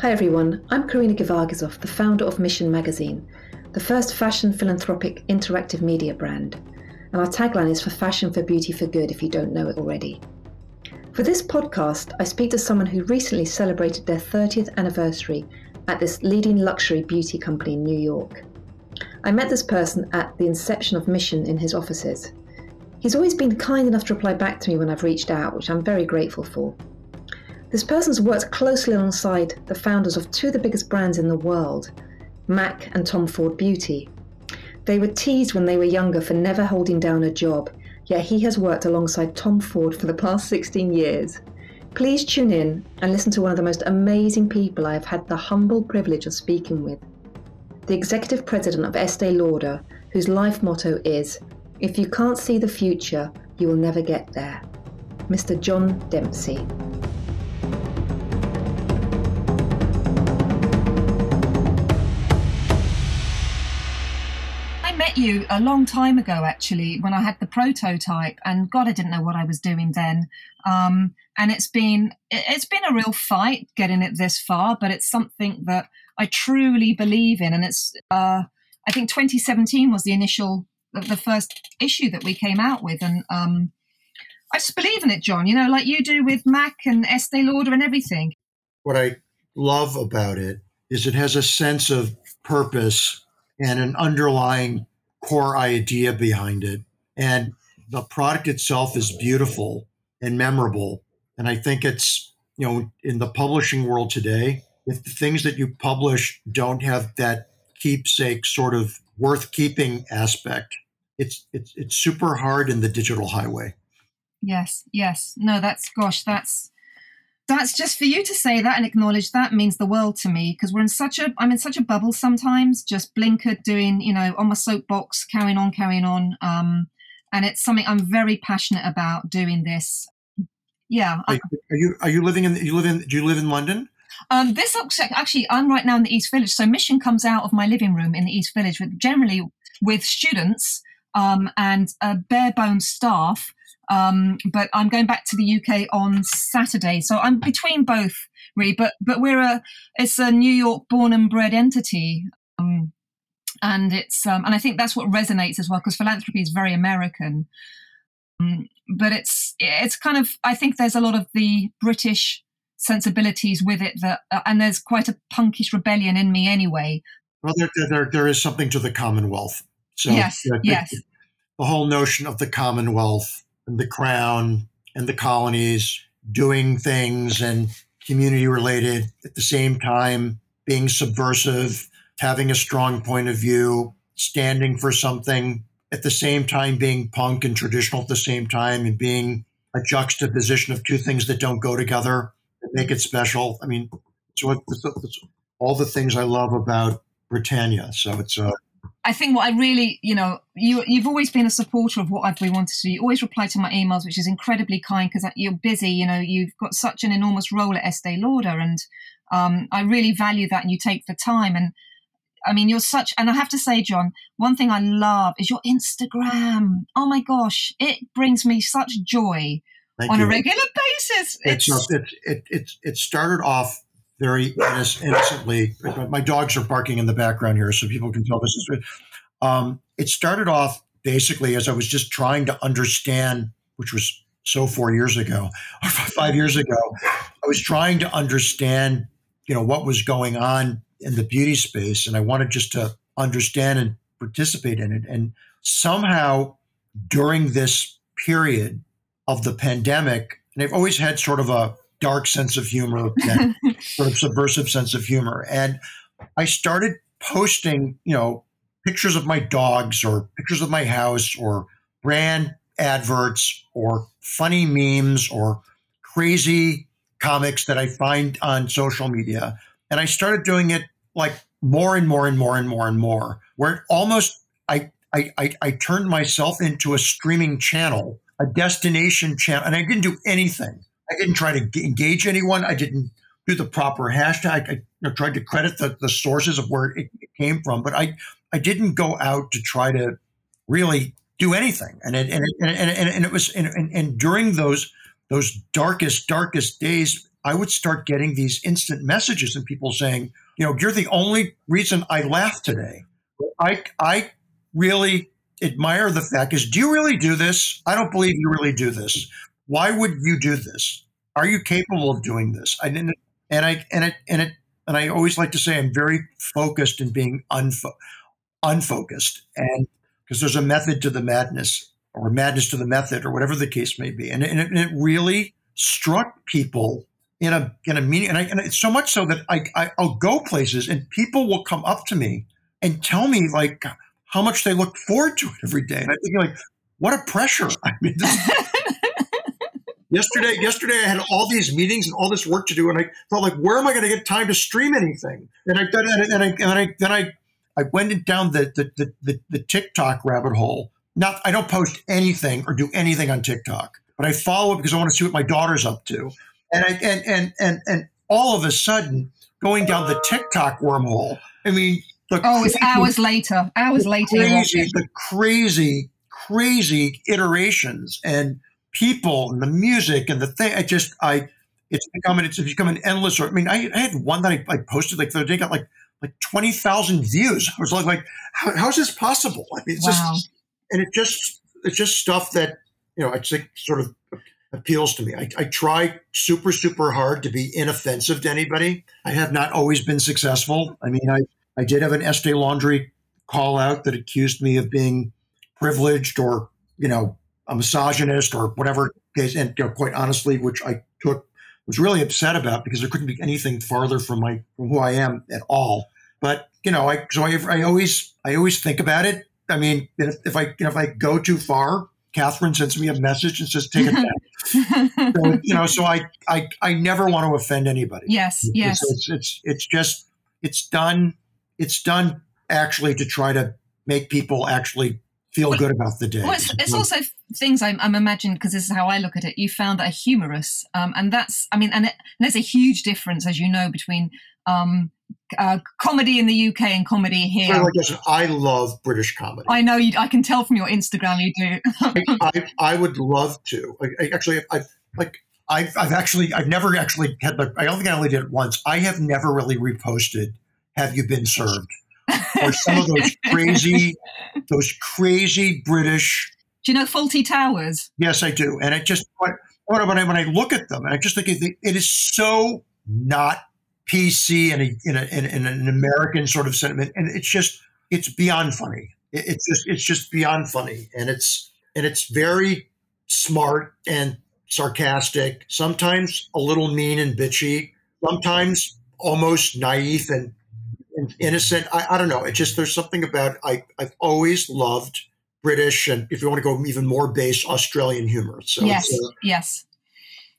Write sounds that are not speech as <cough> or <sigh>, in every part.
Hi everyone, I'm Karina Gevargizov, the founder of Mission Magazine, the first fashion philanthropic interactive media brand. And our tagline is for fashion for beauty for good if you don't know it already. For this podcast, I speak to someone who recently celebrated their 30th anniversary at this leading luxury beauty company in New York. I met this person at the inception of Mission in his offices. He's always been kind enough to reply back to me when I've reached out, which I'm very grateful for. This person's worked closely alongside the founders of two of the biggest brands in the world, MAC and Tom Ford Beauty. They were teased when they were younger for never holding down a job, yet he has worked alongside Tom Ford for the past 16 years. Please tune in and listen to one of the most amazing people I have had the humble privilege of speaking with. The executive president of Estee Lauder, whose life motto is If you can't see the future, you will never get there. Mr. John Dempsey. Met you a long time ago, actually, when I had the prototype, and God, I didn't know what I was doing then. Um, and it's been it's been a real fight getting it this far, but it's something that I truly believe in, and it's uh, I think 2017 was the initial the first issue that we came out with, and um, I just believe in it, John. You know, like you do with Mac and Estee Lauder and everything. What I love about it is it has a sense of purpose and an underlying core idea behind it. And the product itself is beautiful and memorable. And I think it's, you know, in the publishing world today, if the things that you publish don't have that keepsake sort of worth keeping aspect, it's it's it's super hard in the digital highway. Yes, yes. No, that's gosh, that's that's just for you to say that and acknowledge that means the world to me because we're in such a I'm in such a bubble sometimes, just blinkered doing, you know, on my soapbox, carrying on, carrying on. Um, and it's something I'm very passionate about doing this. Yeah. Are, are you are you living in you live in do you live in London? Um, this actually, I'm right now in the East Village. So Mission comes out of my living room in the East Village, with generally with students um, and a bare bones staff um, but I'm going back to the UK on Saturday, so I'm between both really. But but we're a it's a New York born and bred entity. Um, and it's um, and I think that's what resonates as well because philanthropy is very American, um, but it's it's kind of I think there's a lot of the British sensibilities with it that uh, and there's quite a punkish rebellion in me anyway. Well, there there, there is something to the Commonwealth. So yes, the, yes. The whole notion of the Commonwealth the crown and the colonies doing things and community related at the same time, being subversive, having a strong point of view, standing for something at the same time, being punk and traditional at the same time, and being a juxtaposition of two things that don't go together that make it special. I mean, it's, what, it's, all the things I love about Britannia. So it's a I think what I really, you know, you you've always been a supporter of what I've been wanted to do. You always reply to my emails, which is incredibly kind because you're busy. You know, you've got such an enormous role at Estee Lauder, and um, I really value that. And you take the time, and I mean, you're such. And I have to say, John, one thing I love is your Instagram. Oh my gosh, it brings me such joy Thank on you. a regular basis. It's, it's, it, it, it, it started off very innocently. My dogs are barking in the background here, so people can tell this is. Um, it started off basically as I was just trying to understand, which was so four years ago or <laughs> five years ago. I was trying to understand, you know, what was going on in the beauty space, and I wanted just to understand and participate in it. And somehow, during this period of the pandemic, and I've always had sort of a dark sense of humor, <laughs> that sort of subversive sense of humor. And I started posting, you know, pictures of my dogs or pictures of my house or brand adverts or funny memes or crazy comics that I find on social media. And I started doing it like more and more and more and more and more, where it almost I I, I, I turned myself into a streaming channel, a destination channel, and I didn't do anything. I didn't try to engage anyone. I didn't do the proper hashtag. I tried to credit the, the sources of where it came from, but I, I didn't go out to try to really do anything. And it, and, it, and, and, and it was and, and, and during those those darkest darkest days, I would start getting these instant messages and people saying, you know, you're the only reason I laughed today. I, I really admire the fact is, do you really do this? I don't believe you really do this. Why would you do this? Are you capable of doing this? I didn't, and I, and it, and it, and I always like to say I'm very focused in being unfo- unfocused, and because there's a method to the madness, or madness to the method, or whatever the case may be, and, and, it, and it really struck people in a in a meeting, and, I, and it's so much so that I, I I'll go places and people will come up to me and tell me like how much they look forward to it every day, and I'm thinking like, what a pressure! <laughs> I mean. This, yesterday yesterday i had all these meetings and all this work to do and i felt like where am i going to get time to stream anything? And i and I, and I, and I then i i went down the the, the the the tiktok rabbit hole. Not i don't post anything or do anything on tiktok but i follow it because i want to see what my daughter's up to. And i and and and, and all of a sudden going down the tiktok wormhole i mean oh it's hours later hours later crazy, the crazy crazy iterations. And people and the music and the thing. I just I it's become it's become an endless. Or I mean, I, I had one that I, I posted like the other day got like like twenty thousand views. I was like, like how, how is this possible? I mean, it's wow. just and it just it's just stuff that you know I think sort of appeals to me. I, I try super super hard to be inoffensive to anybody. I have not always been successful. I mean, I I did have an Estee Laundry call out that accused me of being privileged or you know a misogynist or whatever case, and you know, quite honestly, which I took was really upset about because there couldn't be anything farther from my from who I am at all. But you know, I so I, I always I always think about it. I mean, if, if I if I go too far, Catherine sends me a message and says, "Take it back." <laughs> so, you know, so I, I I never want to offend anybody. Yes, yes. It's, it's it's it's just it's done. It's done actually to try to make people actually feel good about the day. Well, it's, it's also things I'm, I'm imagining because this is how I look at it. You found that are humorous, um, and that's I mean, and, it, and, there's a huge difference, as you know, between um, uh, comedy in the UK and comedy here. Well, I, I love British comedy. I know you. I can tell from your Instagram you do. I, I, I, would love to. I, actually, I've like. I've, I've actually, I've never actually had, but I don't think I only did it once. I have never really reposted "Have You Been Served?" or some of those <laughs> crazy, those crazy British. Do you know Fawlty Towers? Yes, I do. And I just when I, when I look at them, and I just think it, it is so not PC in, a, in, a, in, an American sort of sentiment, and it's just it's beyond funny. It, it's just it's just beyond funny, and it's and it's very smart and sarcastic. Sometimes a little mean and bitchy. Sometimes almost naive and innocent. I, I don't know. It just there's something about I I've always loved British and if you want to go even more base Australian humor. So yes, uh, yes.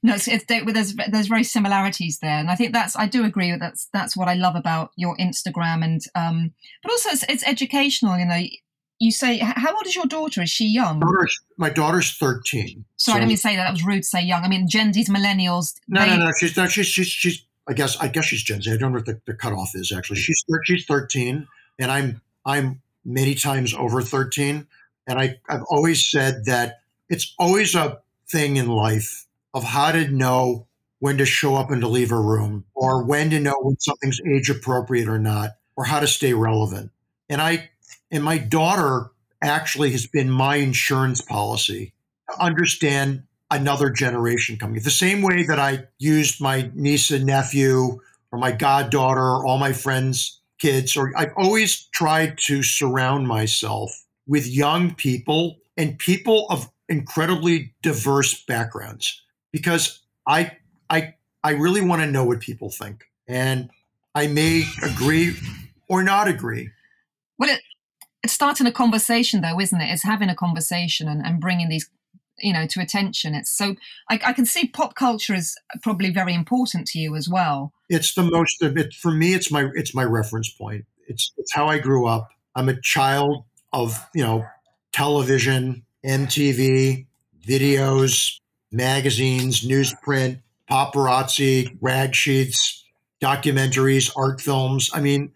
No, it's, it's, there's there's very similarities there, and I think that's I do agree with that's that's what I love about your Instagram, and um, but also it's, it's educational. You know, you say how old is your daughter? Is she young? My daughter's, my daughter's thirteen. Sorry, so, I didn't say that. That was rude to say young. I mean, Gen Z's millennials. No, they, no, no. She's no, she's she's she's I guess I guess she's Gen Z. I don't know what the, the cutoff is actually. She's she's 13, and I'm I'm many times over 13. And I, I've always said that it's always a thing in life of how to know when to show up and to leave a room, or when to know when something's age appropriate or not, or how to stay relevant. And I and my daughter actually has been my insurance policy to understand another generation coming. The same way that I used my niece and nephew or my goddaughter or all my friends' kids, or I've always tried to surround myself with young people and people of incredibly diverse backgrounds because I I I really want to know what people think. And I may agree or not agree. Well, it, it's starting a conversation, though, isn't it? It's having a conversation and, and bringing these you know to attention it's so I, I, can see pop culture is probably very important to you as well it's the most it, for me it's my it's my reference point it's it's how i grew up i'm a child of you know television mtv videos magazines newsprint paparazzi rag sheets documentaries art films i mean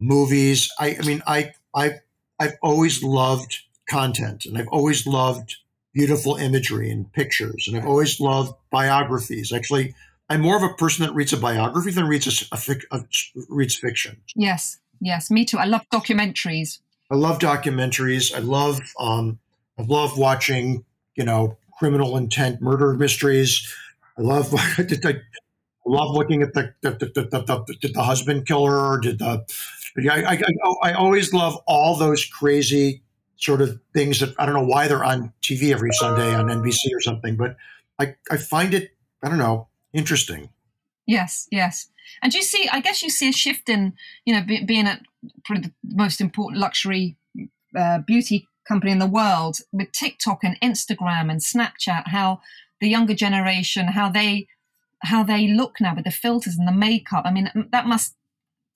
movies i i mean i i i've always loved content and i've always loved beautiful imagery and pictures. And I've always loved biographies. Actually, I'm more of a person that reads a biography than reads a, a, a reads fiction. Yes, yes, me too. I love documentaries. I love documentaries. I love um, I love watching you know criminal intent murder mysteries. I love <laughs> I love looking at the the, the, the, the, the husband killer. Did the I, I, I always love all those crazy sort of things that I don't know why they're on TV every Sunday on NBC or something, but I, I find it, I don't know, interesting. Yes, yes. And you see, I guess you see a shift in, you know, be, being at probably the most important luxury uh, beauty company in the world with TikTok and Instagram and Snapchat, how the younger generation, how they how they look now with the filters and the makeup. I mean, that must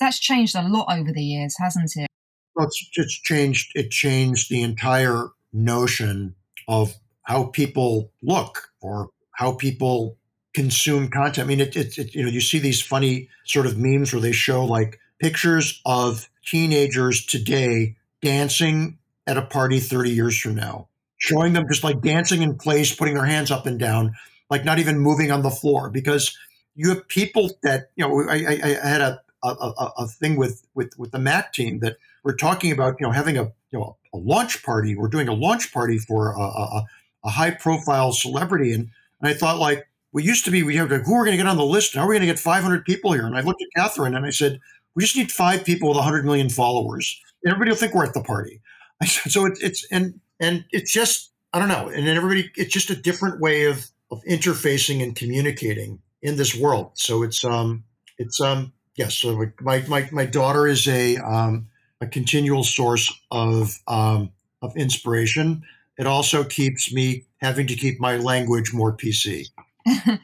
that's changed a lot over the years, hasn't it? Well, it's, it's changed. It changed the entire notion of how people look or how people consume content. I mean, it, it, it, you know, you see these funny sort of memes where they show like pictures of teenagers today dancing at a party 30 years from now, showing them just like dancing in place, putting their hands up and down, like not even moving on the floor because you have people that, you know, I, I, I had a, a, a, a thing with, with, with the Mac team that we're talking about, you know, having a, you know, a launch party. We're doing a launch party for a, a, a high profile celebrity. And, and I thought like, we used to be, we have to, who are going to get on the list? How are we going to get 500 people here? And I looked at Catherine and I said, we just need five people with 100 million followers. And everybody will think we're at the party. <laughs> I said, so it's, it's, and, and it's just, I don't know. And then everybody, it's just a different way of, of interfacing and communicating in this world. So it's, um, it's, um, yes. So my, my, my daughter is a, um, a continual source of, um, of inspiration. It also keeps me having to keep my language more PC. <laughs>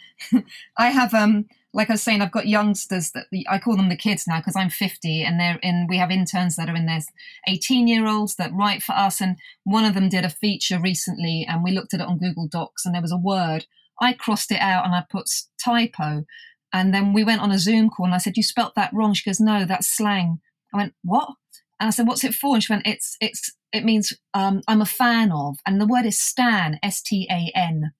I have, um, like I was saying, I've got youngsters that I call them the kids now because I'm 50, and they're in. We have interns that are in their 18 year olds that write for us, and one of them did a feature recently, and we looked at it on Google Docs, and there was a word. I crossed it out and I put typo, and then we went on a Zoom call, and I said, "You spelt that wrong." She goes, "No, that's slang." I went, "What?" And I said, "What's it for?" And she went, "It's it's it means um, I'm a fan of, and the word is stan, S T A N."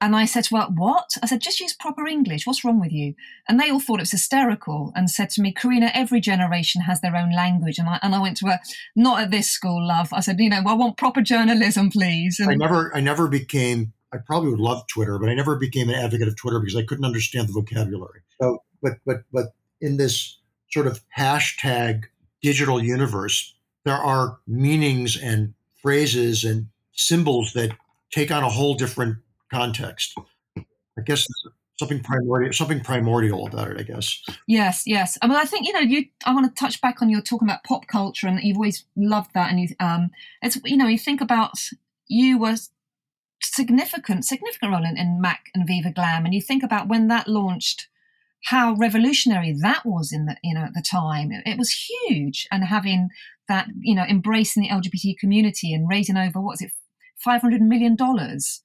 And I said Well, What? I said, Just use proper English. What's wrong with you? And they all thought it was hysterical and said to me, Karina, every generation has their own language. And I, and I went to her, Not at this school, love. I said, You know, I want proper journalism, please. And I never, I never became, I probably would love Twitter, but I never became an advocate of Twitter because I couldn't understand the vocabulary. So, but, but, but in this sort of hashtag digital universe, there are meanings and phrases and symbols that take on a whole different context. I guess something primordial, something primordial about it. I guess. Yes, yes. I mean, I think you know, you. I want to touch back on your talking about pop culture, and you've always loved that, and you. Um, it's you know, you think about you were significant, significant role in, in Mac and Viva Glam, and you think about when that launched how revolutionary that was in the you know at the time it, was huge and having that you know embracing the lgbt community and raising over what's it 500 million dollars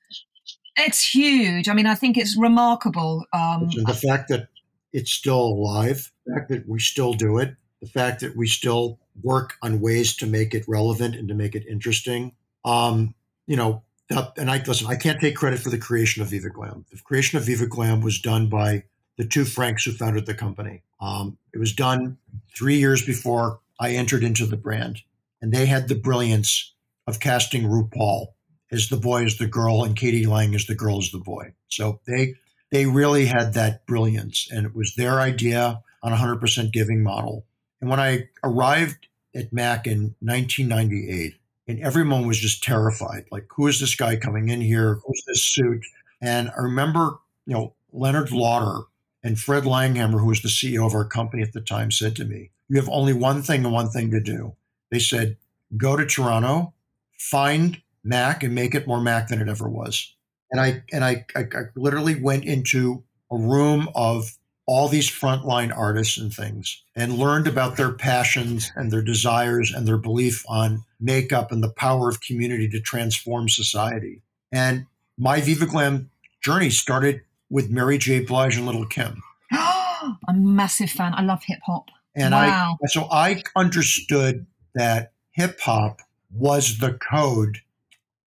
it's huge. I mean, I think it's remarkable. Um, the fact that it's still alive, the fact that we still do it, the fact that we still work on ways to make it relevant and to make it interesting. Um, you know, and I listen. I can't take credit for the creation of Viva Glam. The creation of Viva Glam was done by the two Franks who founded the company. Um, it was done three years before I entered into the brand, and they had the brilliance of casting RuPaul as the boy is the girl and k.d. lang is the girl is the boy. So they they really had that brilliance, and it was their idea on a hundred percent giving model. And when I arrived at Mac in 1998, and everyone was just terrified, like who is this guy coming in here? Who's this suit? And I remember, you know, Leonard Lauder and Fred Langhammer, who was the CEO of our company at the time, said to me, "You have only one thing and one thing to do." They said, "Go to Toronto, find Mac and make it more Mac than it ever was. And I and I, I, I literally went into a room of all these frontline artists and things and learned about their passions and their desires and their belief on makeup and the power of community to transform society. And my Viva Glam journey started with Mary J. Blige and Little Kim. <gasps> I'm a massive fan. I love hip hop. And wow. I so I understood that hip hop was the code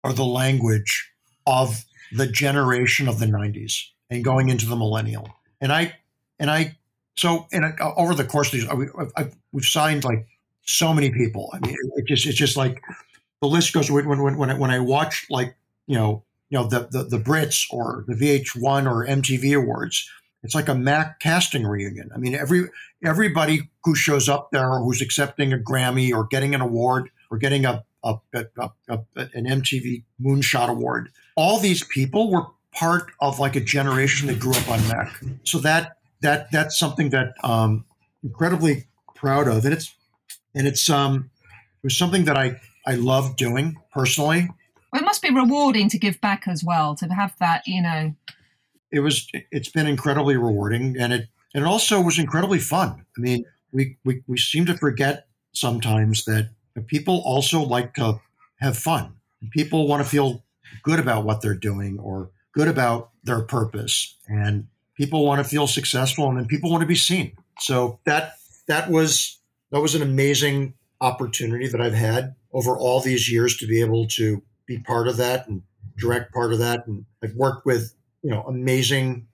or the language of the generation of the 90s. and going into the millennial. And I and I so and uh, over the course of these, I, I, we've signed like so many people. I mean, it, it just it's just like the list goes. When when when I, when I watch like you know you know the, the the Brits or the VH1 or MTV Awards, it's like a Mac casting reunion. I mean, every everybody who shows up there, who's accepting a Grammy or getting an award or getting a, a, a, a an MTV Moonshot Award, all these people were part of like a generation that grew up on Mac. So that that that's something that um incredibly proud of, and it's and it's um it was something that I I love doing personally. Well, it must be rewarding to give back as well to have that, you know. It was. It's been incredibly rewarding, and it and it also was incredibly fun. I mean, we we we seem to forget sometimes that people also like to have fun. People want to feel good about what they're doing or good about their purpose, and people want to feel successful, and then people want to be seen. So that that was that was an amazing opportunity that I've had over all these years to be able to be part of that and direct part of that. And I've worked with, you know, amazing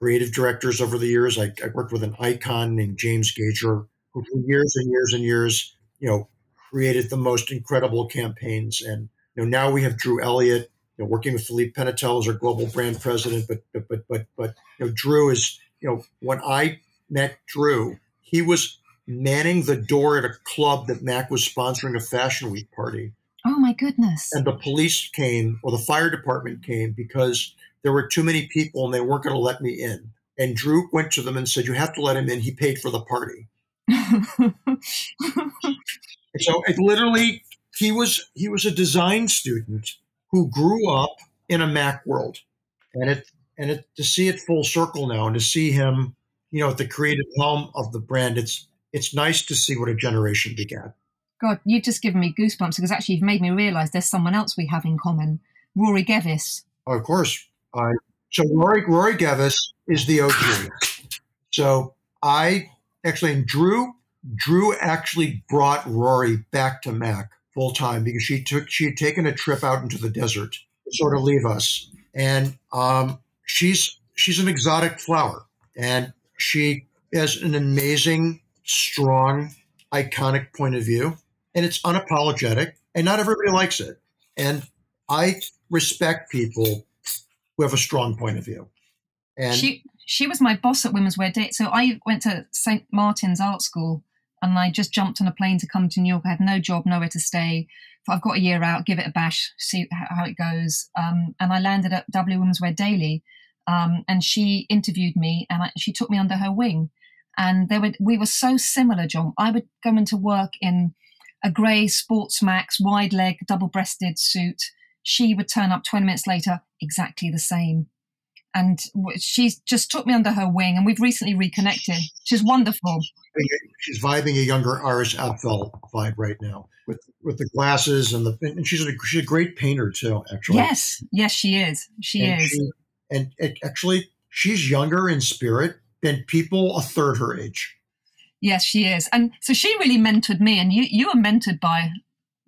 creative directors over the years. I, I worked with an icon named James Gager, who for years and years and years, you know, created the most incredible campaigns. And you know, now we have Drew Elliott, you know, working with Philippe Pinatel as our global brand president. But but but but but you know, Drew is, you know, when I met Drew, he was manning the door at a club that Mac was sponsoring a fashion week party. Oh my goodness. And the police came or the fire department came because there were too many people and they weren't going to let me in. And Drew went to them and said, You have to let him in. He paid for the party. <laughs> so it literally he was he was a design student who grew up in a Mac world. And it and it to see it full circle now and to see him, you know, at the creative helm of the brand, it's it's nice to see what a generation began. God, you've just given me goosebumps because actually you've made me realise there's someone else we have in common, Rory Gevis. Oh, of course. Uh, so Rory, Rory Gevis is the OG. So I actually, and Drew, Drew actually brought Rory back to Mac full time because she took she had taken a trip out into the desert to sort of leave us, and um, she's she's an exotic flower, and she has an amazing strong, iconic point of view, and it's unapologetic, and not everybody likes it. And I respect people who have a strong point of view. And she she was my boss at Women's Wear Day. So I went to St. Martin's Art School and I just jumped on a plane to come to New York. I had no job, nowhere to stay. I've got a year out, give it a bash, see how it goes. Um, and I landed at W Women's Wear Daily, um, and she interviewed me and I, she took me under her wing and they were we were so similar, John. I would go into work in a grey sports max wide leg double breasted suit. She would turn up 20 minutes later, exactly the same. And she's just took me under her wing, and we've recently reconnected. She's wonderful. She's vibing a younger Iris Apfel vibe right now with with the glasses and the and she's a she's a great painter too. Actually, yes, yes, she is. She and is. She, and it, actually, she's younger in spirit than people a third her age. Yes, she is. And so she really mentored me, and you, you were mentored by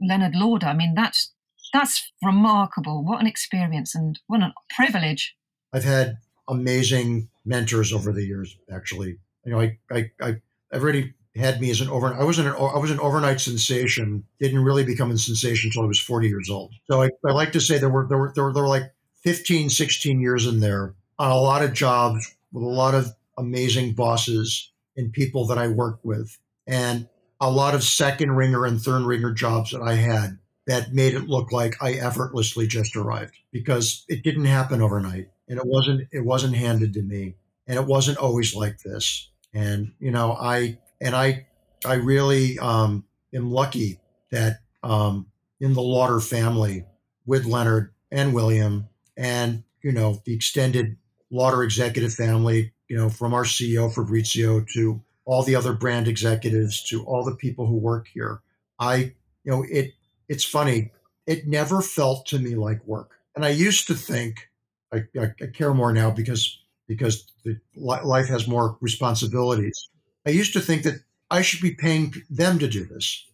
Leonard Lauder. I mean, that's that's remarkable. What an experience and what a privilege. I've had amazing mentors over the years. Actually, you know, I I, I I've already had me as an overnight. I was an I was an overnight sensation. Didn't really become a sensation until I was 40 years old. So I, I like to say there were there were there were, there were like 15, 16 years in there on a lot of jobs with a lot of amazing bosses and people that I worked with, and a lot of second ringer and third ringer jobs that I had that made it look like I effortlessly just arrived because it didn't happen overnight and it wasn't it wasn't handed to me and it wasn't always like this and you know I and I I really um, am lucky that um, in the Lauder family with Leonard and William and you know the extended Lauder executive family you know, from our CEO Fabrizio to all the other brand executives to all the people who work here. I, you know, it it's funny. It never felt to me like work. And I used to think I, I, I care more now because because the, life has more responsibilities. I used to think that I should be paying them to do this.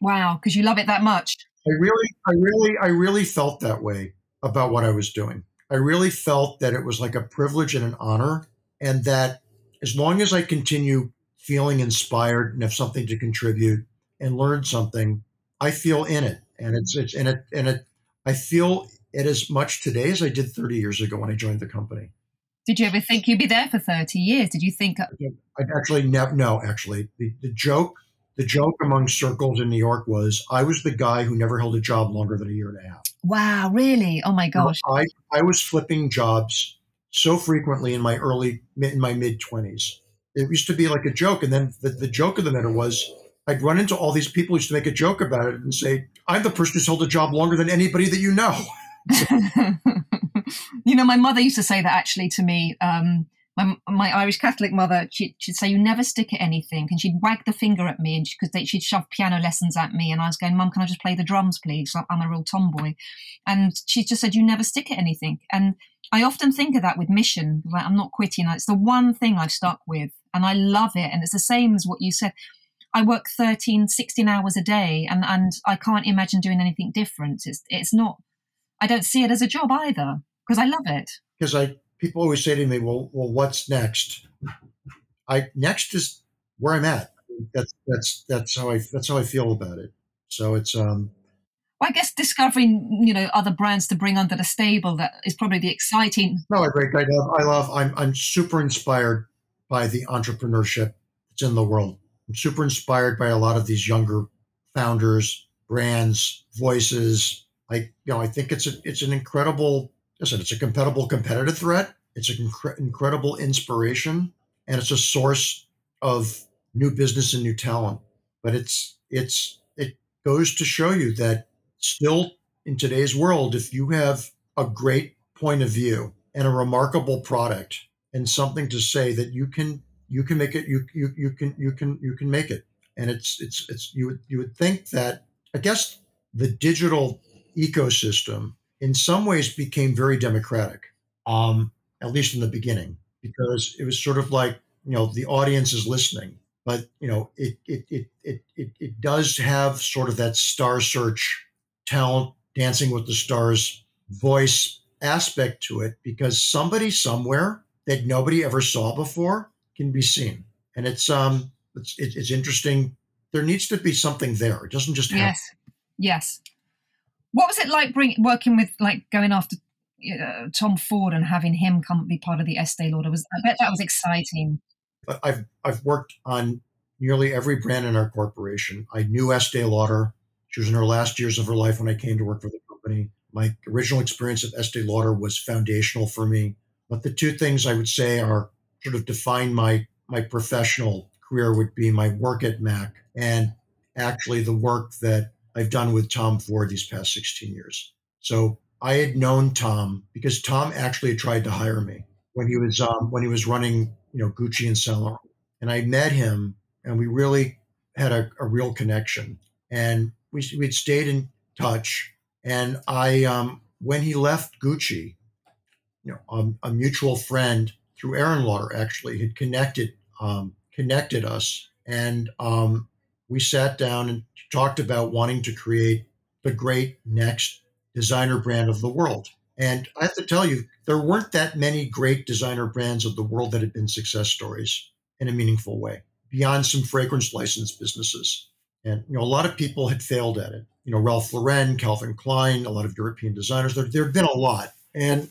Wow, because you love it that much. I really, I really, I really felt that way about what I was doing. I really felt that it was like a privilege and an honor, and that as long as I continue feeling inspired and have something to contribute and learn something, I feel in it, and it's it's and it and it. I feel it as much today as I did 30 years ago when I joined the company. Did you ever think you'd be there for 30 years? Did you think? Uh, I actually never. No, actually, the, the joke the joke among circles in New York was I was the guy who never held a job longer than a year and a half. Wow, really? Oh my gosh. I, I was flipping jobs so frequently in my early in my mid 20s. It used to be like a joke and then the, the joke of the matter was I'd run into all these people who used to make a joke about it and say, I'm the person who's held a job longer than anybody that you know. <laughs> <laughs> you know, my mother used to say that actually to me. Um, my, my Irish Catholic mother, she, she'd say, "You never stick at anything," and she'd wag the finger at me, and because she'd shove piano lessons at me, and I was going, "Mum, can I just play the drums, please?" I'm a real tomboy, and she just said, "You never stick at anything," and I often think of that with mission. Like, I'm not quitting. It's the one thing I've stuck with, and I love it. And it's the same as what you said. I work 13, 16 hours a day, and and I can't imagine doing anything different. It's it's not. I don't see it as a job either because I love it. Because I people always say to me, "Well, well, what's next?" I next is where I'm at. That's that's that's how I that's how I feel about it. So it's um. Well, I guess discovering you know other brands to bring under the stable that is probably the exciting. No, I great. I love. I love. I'm I'm super inspired by the entrepreneurship that's in the world. I'm super inspired by a lot of these younger founders, brands, voices. I you know I think it's a it's an incredible listen, it's a compatible competitive threat. It's an incre- incredible inspiration, and it's a source of new business and new talent. But it's it's it goes to show you that still in today's world, if you have a great point of view and a remarkable product and something to say that you can you can make it you you, you can you can you can make it and it's it's it's you would you would think that i guess the digital ecosystem in some ways became very democratic, um, at least in the beginning, because it was sort of like, you know, the audience is listening. But, you know, it, it, it, it, it, it does have sort of that star search talent, dancing with the stars voice aspect to it because somebody somewhere that nobody ever saw before can be seen. And it's, um, it's, it's interesting. There needs to be something there. It doesn't just happen. Yes. Yes. What was it like bring, working with, like, going after Tom Ford and having him come be part of the Estee Lauder? Was I bet that was exciting. I've I've worked on nearly every brand in our corporation. I knew Estee Lauder. She was in her last years of her life when I came to work for the company. My original experience at Estee Lauder was foundational for me. But the two things I would say are sort of define my my professional career would be my work at Mac and actually the work that I've done with Tom Ford these past 16 years. So I had known Tom because Tom actually tried to hire me when he was um, when he was running you know Gucci and Saint Laurent, and I met him and we really had a, a real connection and we we'd stayed in touch. And I um, when he left Gucci, you know, um, a mutual friend through Aerin Lauder actually had connected um, connected us, and um, we sat down and talked about wanting to create the great next designer brand of the world. And I have to tell you, there weren't that many great designer brands of the world that had been success stories in a meaningful way, beyond some fragrance license businesses. And you know, a lot of people had failed at it. You know, Ralph Lauren, Calvin Klein, a lot of European designers. There, there had been a lot. And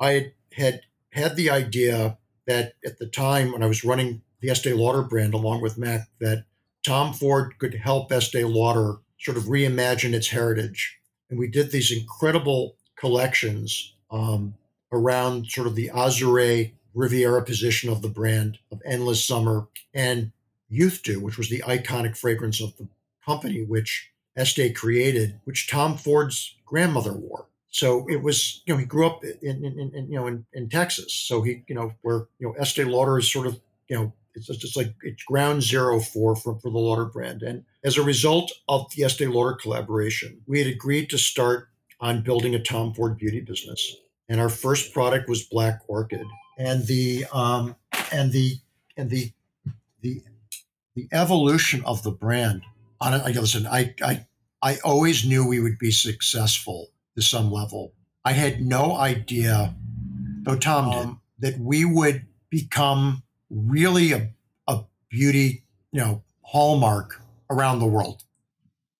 I had had the idea that at the time when I was running the Estee Lauder brand along with Mac, that Tom Ford could help Estee Lauder sort of reimagine its heritage. And we did these incredible collections um, around sort of the Azurée Riviera position of the brand of Endless Summer and Youth Dew, which was the iconic fragrance of the company, which Estee created, which Tom Ford's grandmother wore. So it was, you know, he grew up in, in, in you know, in, in Texas. So he, you know, where, you know, Estee Lauder is sort of, you know, it's just like it's ground zero for, for, for the Lauder brand. And as a result of the Estee Lauder collaboration, we had agreed to start on building a Tom Ford beauty business. And our first product was Black Orchid. And the um, and the and the the the evolution of the brand on it, like listen, I I I always knew we would be successful to some level. I had no idea, though Tom did, um, that we would become really a, a beauty, you know, hallmark around the world.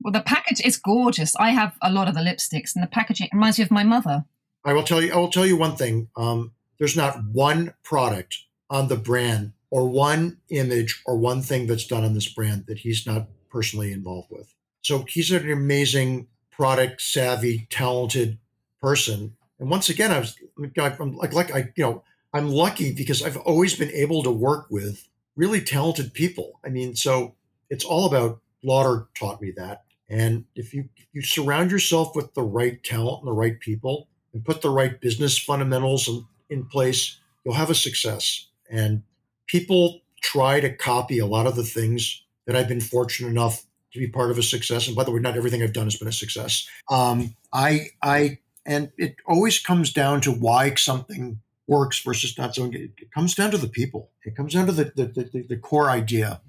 Well, the package is gorgeous. I have a lot of the lipsticks, and the packaging reminds me of my mother. I will tell you. I will tell you one thing. Um, there's not one product on the brand, or one image, or one thing that's done on this brand that he's not personally involved with. So he's an amazing product savvy, talented person. And once again, I was I'm like like I you know I'm lucky because I've always been able to work with really talented people. I mean, so it's all about Lauder taught me that. And if you if you surround yourself with the right talent and the right people and put the right business fundamentals in, in place, you'll have a success. And people try to copy a lot of the things that I've been fortunate enough to be part of a success. And by the way, not everything I've done has been a success. Um, I I and it always comes down to why something works versus not so. It comes down to the people. It comes down to the the, the, the core idea.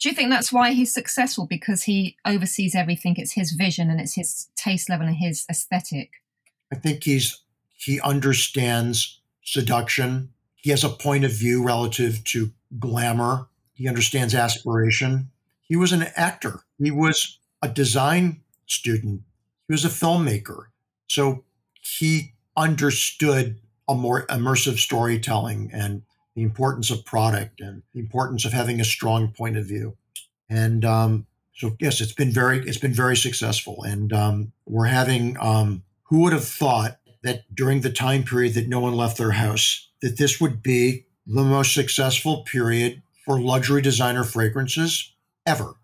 Do you think that's why he's successful? Because he oversees everything. It's his vision and it's his taste level and his aesthetic. I think he's he understands seduction. He has a point of view relative to glamour. He understands aspiration. He was an actor. He was a design student. He was a filmmaker. So he understood a more immersive storytelling and the importance of product and the importance of having a strong point of view. And um, so, yes, it's been very, it's been very successful. And um, we're having, um, who would have thought that during the time period that no one left their house, that this would be the most successful period for luxury designer fragrances ever.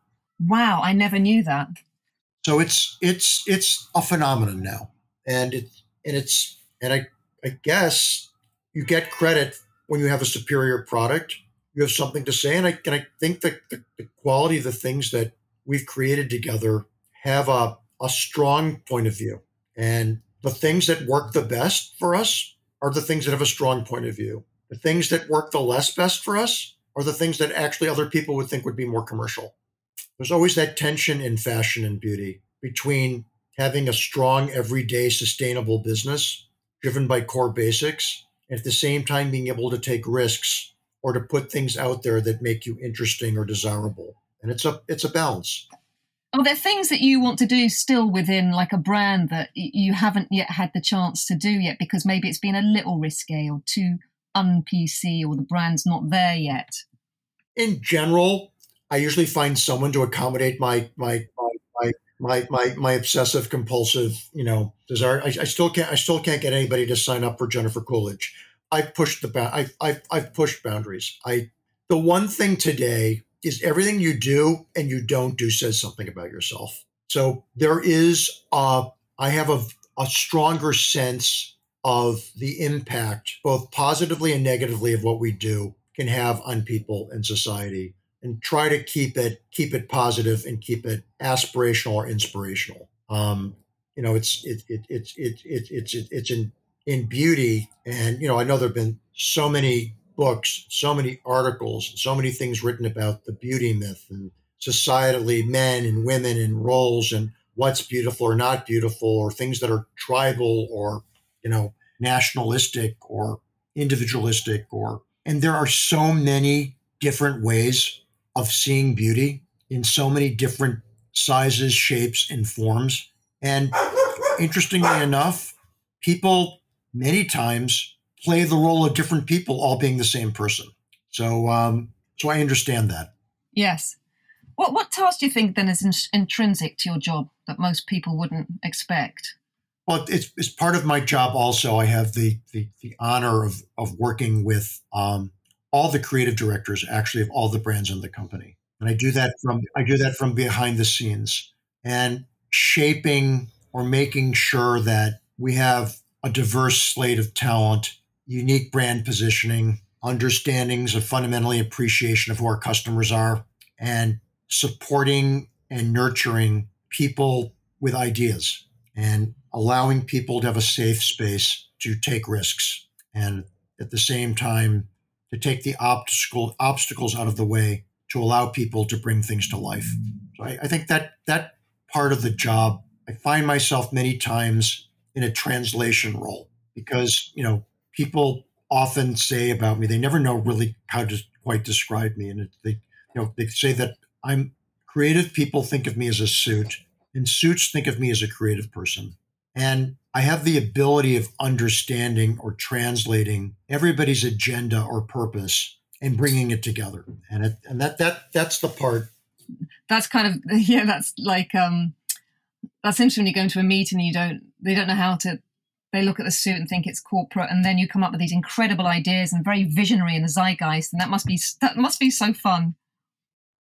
Wow, I never knew that. So it's it's it's a phenomenon now, and it and it's and I I guess you get credit when you have a superior product. You have something to say, and I and I think that the, the quality of the things that we've created together have a a strong point of view, and the things that work the best for us are the things that have a strong point of view. The things that work the less best for us are the things that actually other people would think would be more commercial. There's always that tension in fashion and beauty between having a strong, everyday, sustainable business driven by core basics, and at the same time being able to take risks or to put things out there that make you interesting or desirable. And it's a it's a balance. Are there things that you want to do still within like a brand that you haven't yet had the chance to do yet because maybe it's been a little risque or too un PC or the brand's not there yet? In general, I usually find someone to accommodate my my my my my, obsessive compulsive you know desire. I, I, still can't I still can't get anybody to sign up for Jennifer Coolidge. I've pushed the I've, I've I've pushed boundaries. I the one thing today is everything you do and you don't do says something about yourself. So there is a I have a a stronger sense of the impact, both positively and negatively, of what we do can have on people and society and try to keep it keep it positive and keep it aspirational or inspirational. Um, you know, it's it, it, it's it, it, it's it, it's in in beauty, and you know, I know there've been so many books, so many articles, so many things written about the beauty myth and societally men and women and roles and what's beautiful or not beautiful or things that are tribal or you know nationalistic or individualistic or and there are so many different ways of seeing beauty in so many different sizes, shapes, and forms. And interestingly enough, people many times play the role of different people all being the same person. So, um, so I understand that. Yes. What what task do you think then is in, intrinsic to your job that most people wouldn't expect? Well, it's, it's part of my job. Also, I have the the, the honor of of working with um, all the creative directors actually of all the brands in the company. And I do that from I do that from behind the scenes and shaping or making sure that we have a diverse slate of talent, unique brand positioning, understandings of fundamentally appreciation of who our customers are, and supporting and nurturing people with ideas and allowing people to have a safe space to take risks and at the same time to take the obstacle obstacles out of the way to allow people to bring things to life. So I, I think that that part of the job, I find myself many times in a translation role because, you know, people often say about me, they never know really how to quite describe me. And they, you know, they say that I'm creative people think of me as a suit and suits think of me as a creative person. And I have the ability of understanding or translating everybody's agenda or purpose and bringing it together. And it, and that that that's the part. That's kind of <laughs> yeah. That's like um, that's interesting when you go into a meeting and you don't they don't know how to. They look at the suit and think it's corporate, and then you come up with these incredible ideas and very visionary in the zeitgeist, and that must be that must be so fun.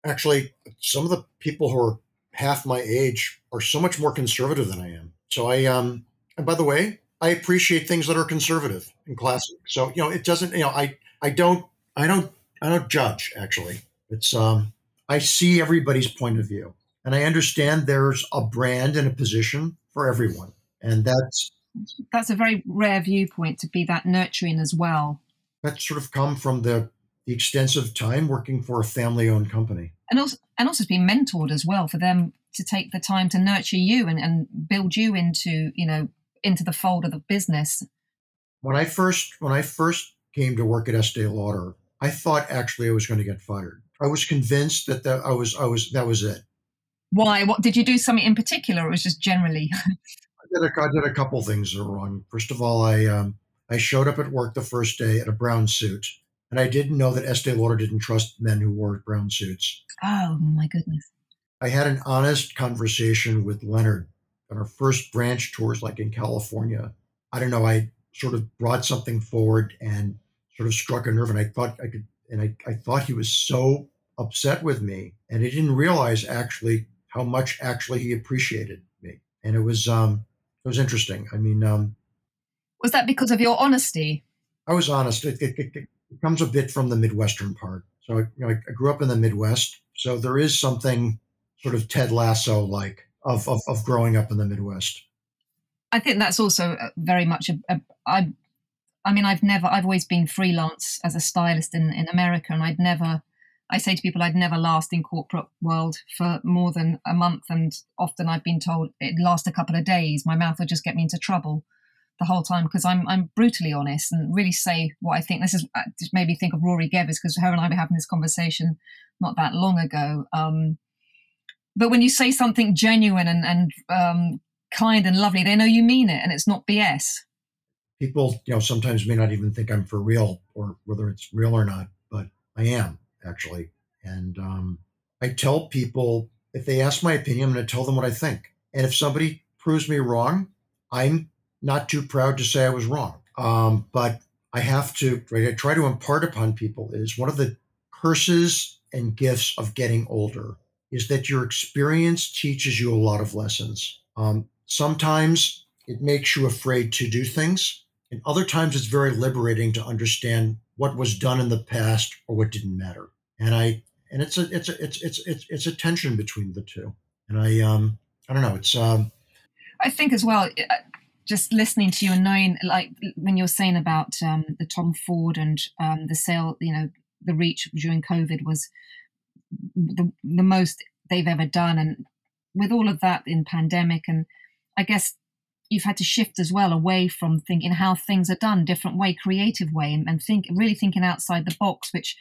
Actually, some of the people who are half my age are so much more conservative than I am. So I um and by the way, I appreciate things that are conservative and classic. So you know, it doesn't you know I I don't I don't I don't judge actually. It's um I see everybody's point of view and I understand there's a brand and a position for everyone. And that's that's a very rare viewpoint to be that nurturing as well. That's sort of come from the the extensive time working for a family owned company. And also and also to be mentored as well for them to take the time to nurture you and, and build you into, you know, into the fold of the business. When I first when I first came to work at Estee Lauder, I thought actually I was going to get fired. I was convinced that, that I was I was that was it. Why? What did you do something in particular, or was just generally? <laughs> I did a, I did a couple things that were wrong. First of all, I um, I showed up at work the first day in a brown suit, and I didn't know that Estee Lauder didn't trust men who wore brown suits. Oh my goodness! I had an honest conversation with Leonard on our first branch tours, like in California. I don't know. I sort of brought something forward and sort of struck a nerve, and I thought I could, and I, I thought he was so upset with me, and I didn't realize actually how much actually he appreciated me, and it was um, it was interesting. I mean, um, was that because of your honesty? I was honest. It, it, it, it comes a bit from the Midwestern part. So you know, I, I grew up in the Midwest, so there is something sort of Ted Lasso like of, of, of growing up in the Midwest. I think that's also uh, very much a, a I I mean I've never I've always been freelance as a stylist in, in America and I'd never I say to people I'd never last in corporate world for more than a month and often I've been told it'd last a couple of days. My mouth would just get me into trouble the whole time because I'm I'm brutally honest and really say what I think. This is uh, just made me think of Rory Gevers because her and I were having this conversation not that long ago. Um, but when you say something genuine and, and um, kind and lovely, they know you mean it and it's not BS. People, you know, sometimes may not even think I'm for real or whether it's real or not, but I am actually. And um, I tell people if they ask my opinion, I'm going to tell them what I think. And if somebody proves me wrong, I'm not too proud to say I was wrong. Um, but I have to, right, I try to impart upon people is one of the curses and gifts of getting older is that your experience teaches you a lot of lessons. Um, sometimes it makes you afraid to do things, and other times it's very liberating to understand what was done in the past or what didn't matter. And I and it's a it's a it's it's it's, it's a tension between the two. And I um I don't know. It's um I think as well. Uh, just listening to you and knowing, like when you're saying about um, the Tom Ford and um, the sale, you know, the reach during COVID was the, the most they've ever done. And with all of that in pandemic, and I guess you've had to shift as well away from thinking how things are done, different way, creative way, and, and think really thinking outside the box, which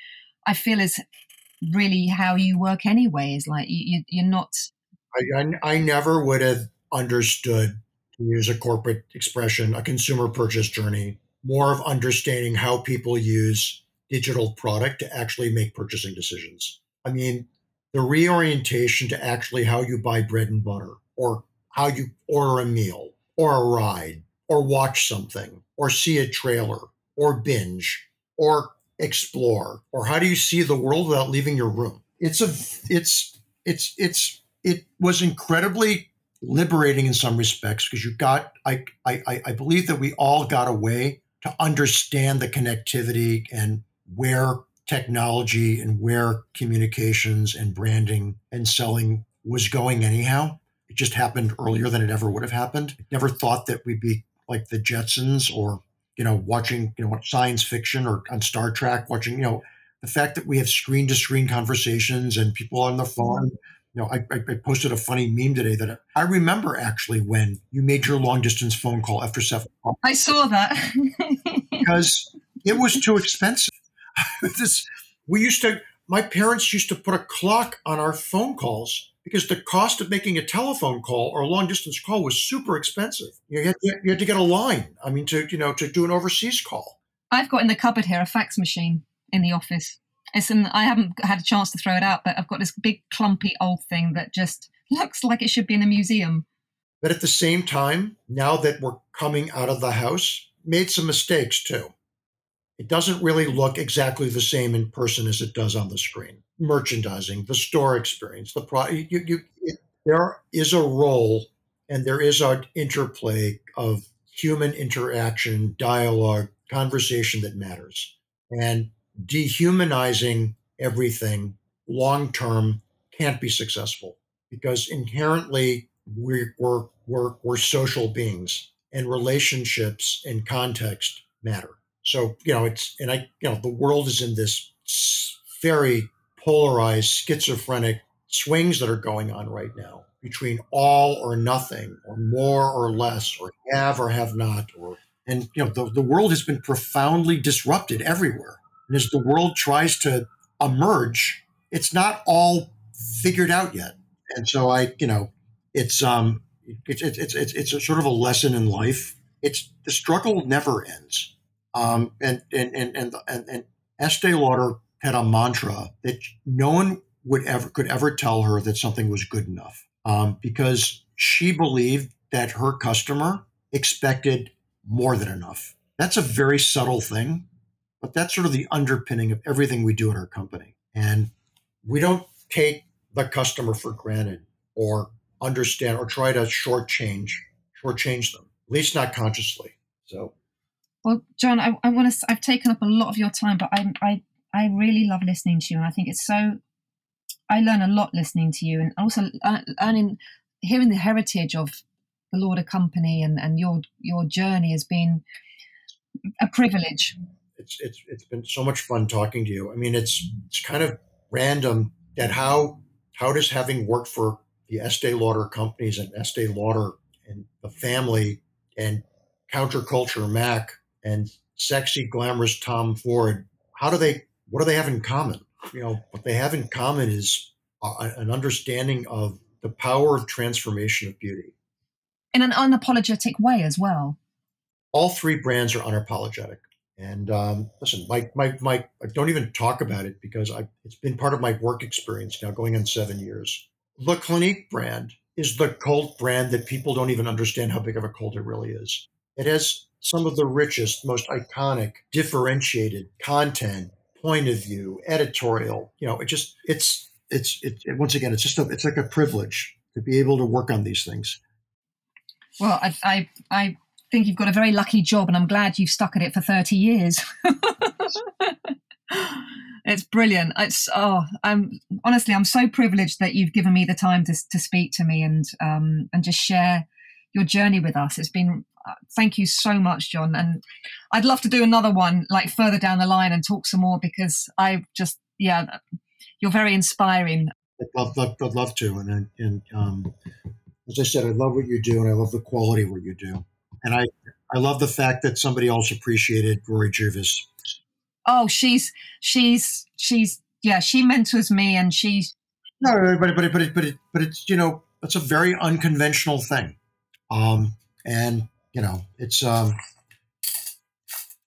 I feel is really how you work anyway. Is like you, you are not. I, I, I never would have understood to use a corporate expression, a consumer purchase journey, more of understanding how people use digital product to actually make purchasing decisions. I mean, the reorientation to actually how you buy bread and butter, or how you order a meal, or a ride, or watch something, or see a trailer, or binge, or explore, or how do you see the world without leaving your room? It's a, it's, it's, it's, it was incredibly liberating in some respects because you got, I, I, I believe that we all got a way to understand the connectivity and where technology and where communications and branding and selling was going anyhow. It just happened earlier than it ever would have happened. never thought that we'd be like the Jetsons or, you know, watching, you know, science fiction or on Star Trek, watching, you know, the fact that we have screen to screen conversations and people on the phone you know, I, I posted a funny meme today that I remember actually when you made your long distance phone call after seven. I saw that <laughs> because it was too expensive. <laughs> this we used to. My parents used to put a clock on our phone calls because the cost of making a telephone call or a long distance call was super expensive. You had, you had to get a line. I mean, to you know, to do an overseas call. I've got in the cupboard here a fax machine in the office. It's an, I haven't had a chance to throw it out, but I've got this big clumpy old thing that just looks like it should be in a museum. But at the same time, now that we're coming out of the house, made some mistakes too. It doesn't really look exactly the same in person as it does on the screen. Merchandising, the store experience, the pro, you, you, it, there is a role and there is an interplay of human interaction, dialogue, conversation that matters. And dehumanizing everything long term can't be successful because inherently we're, we're, we're, we're social beings and relationships and context matter. So, you know, it's, and I, you know, the world is in this very polarized, schizophrenic swings that are going on right now between all or nothing, or more or less, or have or have not, or, and, you know, the, the world has been profoundly disrupted everywhere. And as the world tries to emerge, it's not all figured out yet. And so I, you know, it's, um, it's, it's, it's, it's a sort of a lesson in life. It's the struggle never ends um, and, and, and, and, and, and Estee Lauder had a mantra that no one would ever could ever tell her that something was good enough um, because she believed that her customer expected more than enough. That's a very subtle thing, but that's sort of the underpinning of everything we do in our company. And we don't take the customer for granted or understand or try to shortchange shortchange them, at least not consciously. So well, John, I, I want to. I've taken up a lot of your time, but I, I, I really love listening to you, and I think it's so. I learn a lot listening to you, and also uh, learning, hearing the heritage of the Lauder Company and, and your your journey has been a privilege. It's it's it's been so much fun talking to you. I mean, it's it's kind of random that how how does having worked for the Estee Lauder companies and Estee Lauder and the family and counterculture Mac and sexy, glamorous Tom Ford, how do they, what do they have in common? You know, what they have in common is uh, an understanding of the power of transformation of beauty. In an unapologetic way as well. All three brands are unapologetic. And um, listen, my, my, my, I don't even talk about it because I, it's been part of my work experience now going on seven years. The Clinique brand is the cult brand that people don't even understand how big of a cult it really is. It has some of the richest, most iconic, differentiated content, point of view, editorial. You know, it just it's it's it, it once again it's just a, it's like a privilege to be able to work on these things. Well, I, I I think you've got a very lucky job, and I'm glad you've stuck at it for thirty years. <laughs> it's brilliant. It's oh, I'm honestly I'm so privileged that you've given me the time to to speak to me and um and just share your journey with us. It's been thank you so much, John. And I'd love to do another one like further down the line and talk some more because I just, yeah, you're very inspiring. I'd love, love, I'd love to. And, and um, as I said, I love what you do and I love the quality of what you do. And I, I love the fact that somebody else appreciated Rory Jervis. Oh, she's, she's, she's, yeah, she mentors me and she's. No, but, but, but, but, it, but it's, you know, it's a very unconventional thing. Um, and you know, it's um,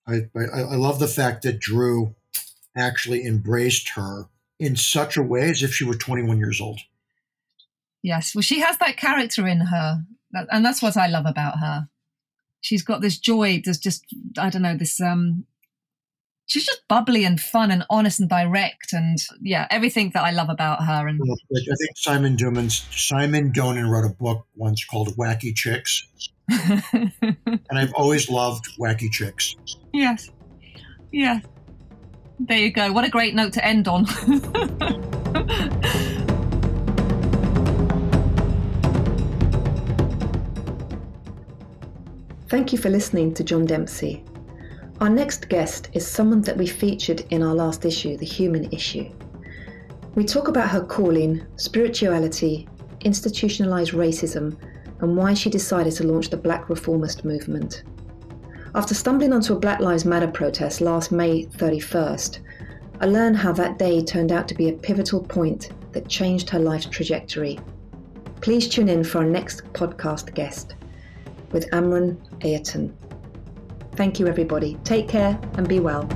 I, I, I love the fact that Drew actually embraced her in such a way as if she were 21 years old. Yes, well, she has that character in her, and that's what I love about her. She's got this joy. There's just I don't know this. um She's just bubbly and fun and honest and direct, and yeah, everything that I love about her. And I think Simon Dumans, Simon Doonan wrote a book once called "Wacky Chicks," <laughs> and I've always loved wacky chicks. Yes. Yes. There you go. What a great note to end on. Thank you for listening to John Demsey. Our next guest is someone that we featured in our last issue, The Human Issue. We talk about her calling, spirituality, institutionalized racism, and why she decided to launch the Black Reformist movement. After stumbling onto a Black Lives Matter protest last May 31st, I learned how that day turned out to be a pivotal point that changed her life's trajectory. Please tune in for our next podcast guest with Amron Ayrton. Thank you, everybody. Take care and be well.